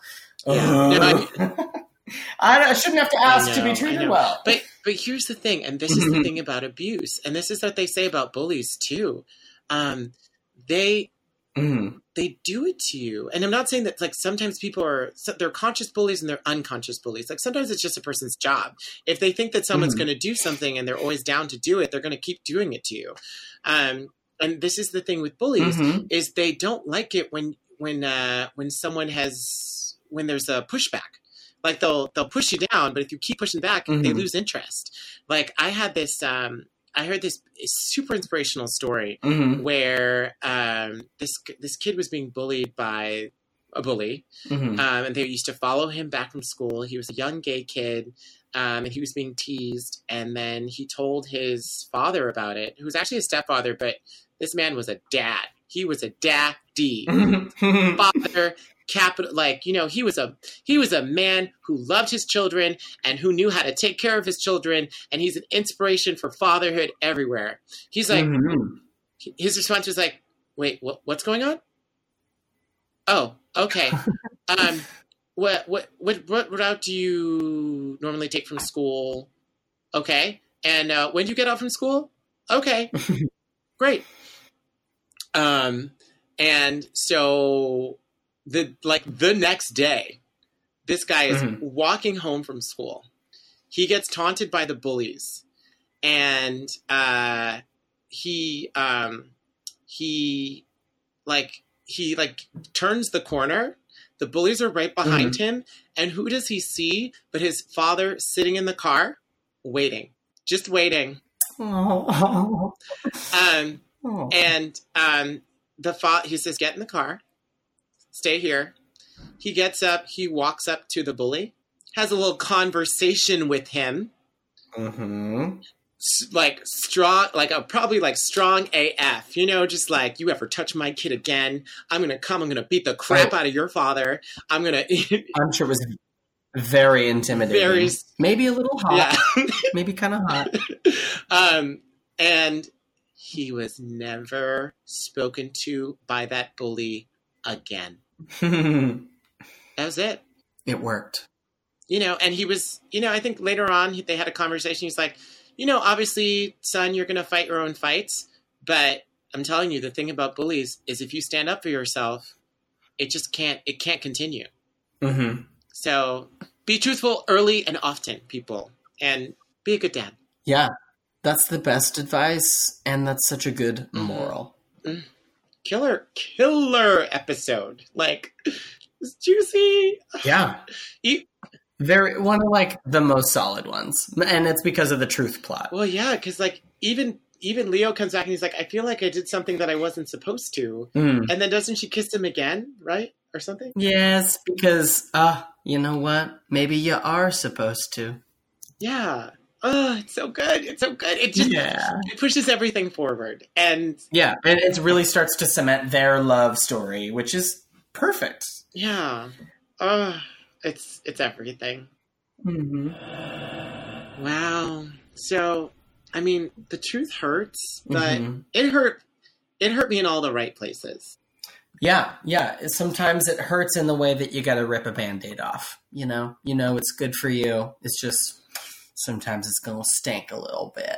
Yeah. No, Ugh. I, I shouldn't have to ask I to be treated well. But but here's the thing, and this is the thing about abuse, and this is what they say about bullies too. Um, they Mhm. they do it to you. And I'm not saying that like sometimes people are they're conscious bullies and they're unconscious bullies. Like sometimes it's just a person's job. If they think that someone's Mhm. going to do something and they're always down to do it, they're going to keep doing it to you. Um, and this is the thing with bullies Mhm. is they don't like it when when uh, when someone has when there's a pushback. Like they'll they'll push you down, but if you keep pushing back, they Mhm. lose interest. Like I had this um, I heard this super inspirational story Mhm. where um, this this kid was being bullied by a bully, Mhm. um, and they used to follow him back from school. He was a young gay kid, um, and he was being teased. And then he told his father about it, who was actually a stepfather, but this man was a dad. He was a daddy, father, capital. Like you know, he was a he was a man who loved his children and who knew how to take care of his children. And he's an inspiration for fatherhood everywhere. He's like Mhm. his response was like, "Wait, what, what's going on?" Oh, okay. um, what, what, what, what route do you normally take from school? Okay, and uh, when do you get out from school? Okay, great. Um, and so the like the next day, this guy is Mhm. walking home from school. He gets taunted by the bullies, and uh, he um he like he like turns the corner the bullies are right behind him and who does he see but his father sitting in the car waiting just waiting Oh. um Oh. and um the fa- he says get in the car stay here he gets up he walks up to the bully has a little conversation with him Mhm. like strong, like a probably like strong AF. You know, just like you ever touch my kid again, I'm gonna come. I'm gonna beat the crap out of your father. I'm gonna, I'm sure it was very intimidating. Very- maybe a little hot. yeah. Maybe kind of hot. um, and he was never spoken to by that bully again. That was it. It worked. You know, and he was, you know, I think later on they had a conversation. He's like, you know, obviously, son, you're gonna fight your own fights, but I'm telling you, the thing about bullies is if you stand up for yourself, it just can't, it can't continue. hmm So be truthful early and often, people, and be a good dad. Yeah, that's the best advice, and that's such a good Mhm. moral. Killer, killer episode. Like, it's juicy. Yeah. You- Very one of like the most solid ones, and it's because of the truth plot. Well, yeah, because like even even Leo comes back and he's like, I feel like I did something that I wasn't supposed to, Mm. and then doesn't she kiss him again, right, or something? Yes, because uh, you know what? Maybe you are supposed to. Yeah, oh, it's so good. It's so good. It just Yeah. it pushes everything forward. And Yeah, and it really starts to cement their love story, which is perfect. yeah, oh, it's it's everything. Mm-hmm. Wow. So, I mean, the truth hurts, but Mhm. it hurt. It hurt me in all the right places. Yeah, yeah. Sometimes it hurts in the way that you got to rip a band-aid off. You know, you know it's good for you. It's just sometimes it's gonna stink a little bit,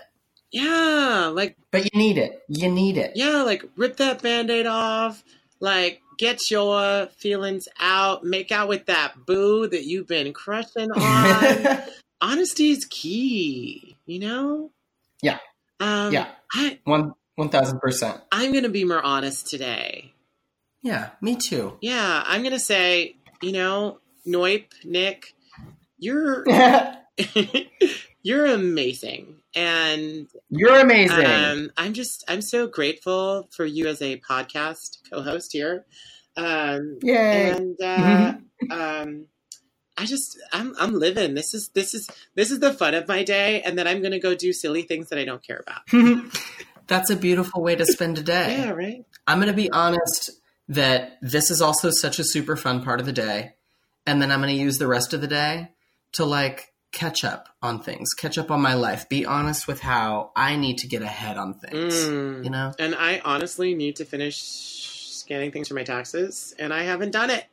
Yeah, like but you need it. You need it. yeah, like rip that band-aid off. Like get your feelings out. Make out with that boo that you've been crushing on. Honesty is key. You know. Yeah. Um, Yeah. I One one thousand percent. I'm gonna be more honest today. Yeah, me too. Yeah, I'm gonna say, you know, Noip, Nick, you're you're amazing. And You're amazing. um, I'm just I'm so grateful for you as a podcast co-host here. Um Yay! and uh um I just I'm I'm living. This is this is this is the fun of my day and then I'm gonna go do silly things that I don't care about. That's a beautiful way to spend a day. Yeah, right? I'm going to be honest that this is also such a super fun part of the day. And then I'm going to use the rest of the day to like catch up on things, catch up on my life, be honest with how I need to get ahead on things. Mm. You know? And I honestly need to finish scanning things for my taxes, and I haven't done it.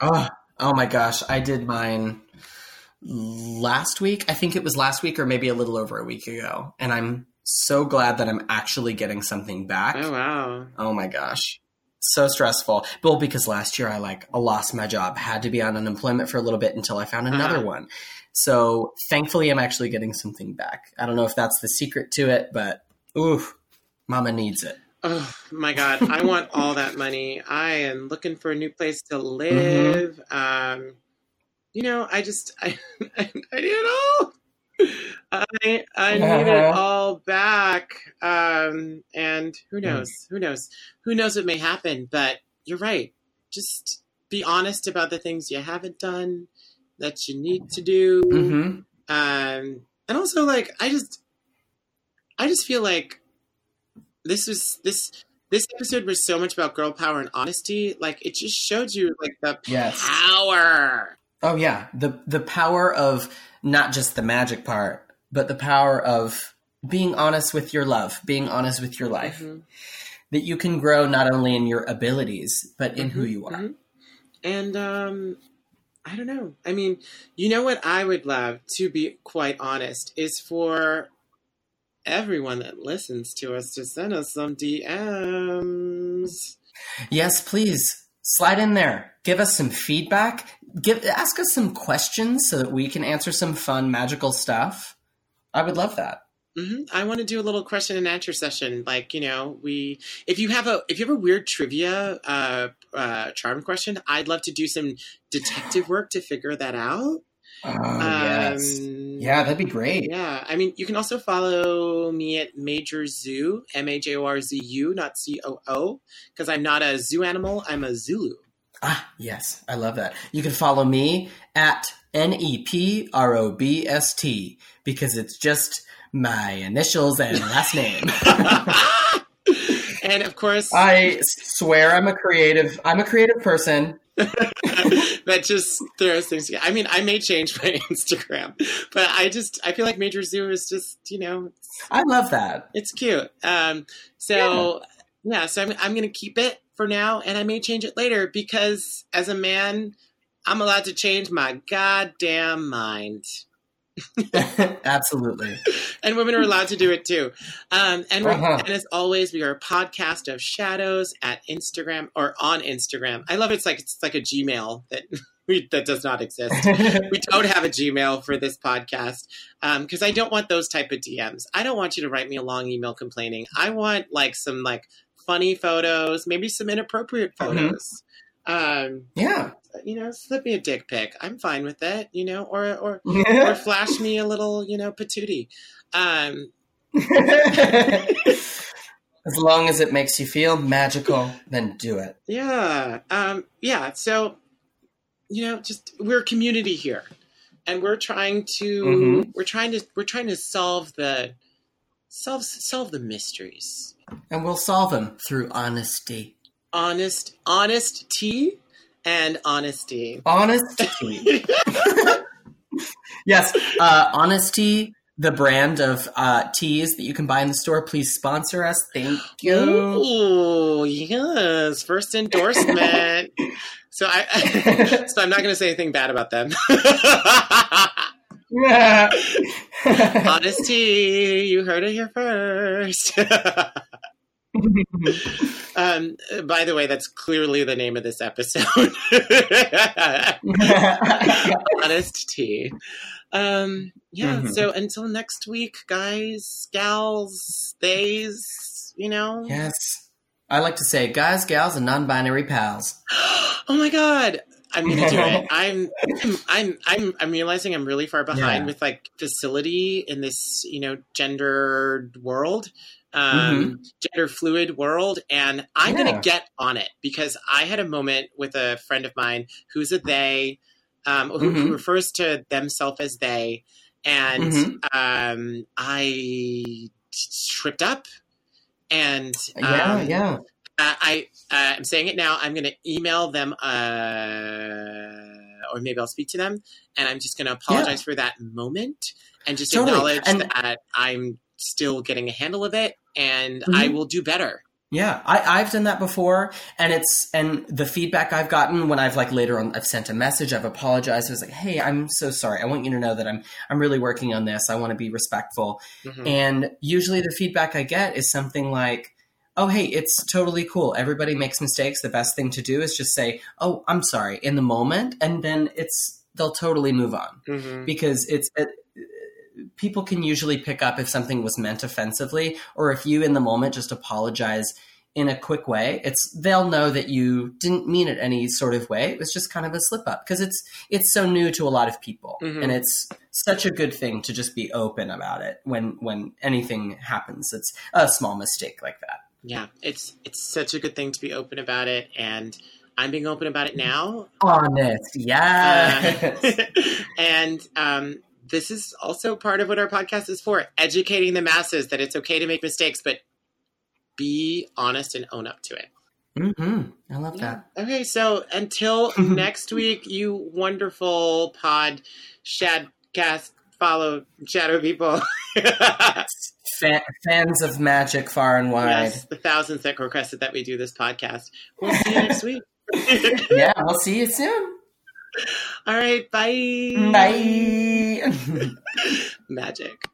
Oh, oh my gosh. I did mine last week. I think it was last week or maybe a little over a week ago. And I'm so glad that I'm actually getting something back. oh wow! Oh my gosh. So stressful. Well, because last year I like lost my job, had to be on unemployment for a little bit until I found another Uh-huh. one. So thankfully I'm actually getting something back. I don't know if that's the secret to it, but oof, mama needs it. Oh my god, I want all that money. I am looking for a new place to live. Um, you know, I just I I, I need it all. I I need it all back. Um, and who knows? Who knows? Who knows what may happen? But you're right. Just be honest about the things you haven't done that you need to do. hmm um and also like i just i just feel like this was this this episode was so much about girl power and honesty like it just showed you like the Yes. power Oh yeah, the the power of not just the magic part, but the power of being honest with your love, being honest with your life. Mhm. That you can grow not only in your abilities, but in who Mhm, you are. mhm. and um i don't know i mean you know what i would love to be quite honest is for everyone that listens to us to send us some dms Yes, please slide in there. Give us some feedback. Give ask us some questions so that we can answer some fun magical stuff. I would love that. Hmm I want to do a little question and answer session. Like you know, we if you have a if you have a weird trivia uh, uh, charm question, I'd love to do some detective work to figure that out. Oh yes. Um, Yeah, that'd be great. Yeah, I mean, you can also follow me at Major Zoo, M A J O R Z U, not C O O, because I'm not a zoo animal. I'm a Zulu. Ah, yes, I love that. You can follow me at N E P R O B S T because it's just my initials and last name. and of course, I swear I'm a creative. I'm a creative person. that just throws things together. I mean, I may change my Instagram, but I just I feel like Major Zoo is just you know I love that. it's cute. Um, so yeah, so I'm I'm gonna keep it for now, and I may change it later because as a man, I'm allowed to change my goddamn mind, Absolutely. and women are allowed to do it too. Um, and Uh-huh. and as always, we are a podcast of shadows at Instagram or on Instagram. I love it. it's like it's like a Gmail that we, that does not exist. we don't have a Gmail for this podcast because I don't want those type of DMs. I don't want you to write me a long email complaining. I want like some like funny photos, maybe some inappropriate Mhm. photos. Um, yeah. You know, slip me a dick pic. I'm fine with it. You know, or or or flash me a little, you know, patootie. Um, as long as it makes you feel magical, then do it. yeah, um, yeah. So, you know, just we're a community here, and we're trying to Mhm. we're trying to we're trying to solve the solve solve the mysteries. And we'll solve them through honesty. Honest, honest tea, and honesty. Honesty. yes, uh, honesty. The brand of uh, teas that you can buy in the store. Please sponsor us. Thank you. Oh yes, first endorsement. so I so I'm not going to say anything bad about them. Yeah. Honesty, you heard it here first. Um, by the way, that's clearly the name of this episode. Honest tea. Um, yeah. Mhm. So until next week, guys, gals, theys, you know. yes. I like to say, guys, gals, and non-binary pals. oh my god. I'm gonna do it. I'm, I'm, I'm, I'm realizing I'm really far behind Yeah. with like facility in this, you know, gendered world, um, gender fluid world, and I'm Yeah. gonna get on it because I had a moment with a friend of mine who's a they, um, who, who Mhm. refers to themselves as they, and Mhm. um, I tripped up, and yeah, um, yeah. uh, I uh, I'm saying it now. I'm going to email them, uh, or maybe I'll speak to them, and I'm just going to apologize for that moment and just Totally. acknowledge And- that I'm still getting a handle of it, and I Mhm. will do better. Yeah, I, I've done that before, and it's and the feedback I've gotten when I've like later on I've sent a message, I've apologized. I was like, "Hey, I'm so sorry. I want you to know that I'm I'm really working on this. I want to be respectful." Mhm. And usually the feedback I get is something like, "Oh, hey, it's totally cool. Everybody makes mistakes. The best thing to do is just say, "Oh, I'm sorry" in the moment, and then it's they'll totally move on Mhm. because it's it, people can usually pick up if something was meant offensively or if you in the moment just apologize in a quick way. It's they'll know that you didn't mean it any sort of way. It was just kind of a slip up because it's it's so new to a lot of people. Mhm. and it's such a good thing to just be open about it when when anything happens. It's a small mistake like that. Yeah, it's it's such a good thing to be open about it, and I'm being open about it now. honest. Yeah. Uh, and um, this is also part of what our podcast is for educating the masses that it's okay to make mistakes, but be honest and own up to it. hmm i love that Okay, so until next week, you wonderful pod shadcast follow shadow people. Fa- fans of magic far and wide yes, the thousands that requested that we do this podcast. We'll see you next week. yeah we'll see you soon All right, bye. Bye. Magic.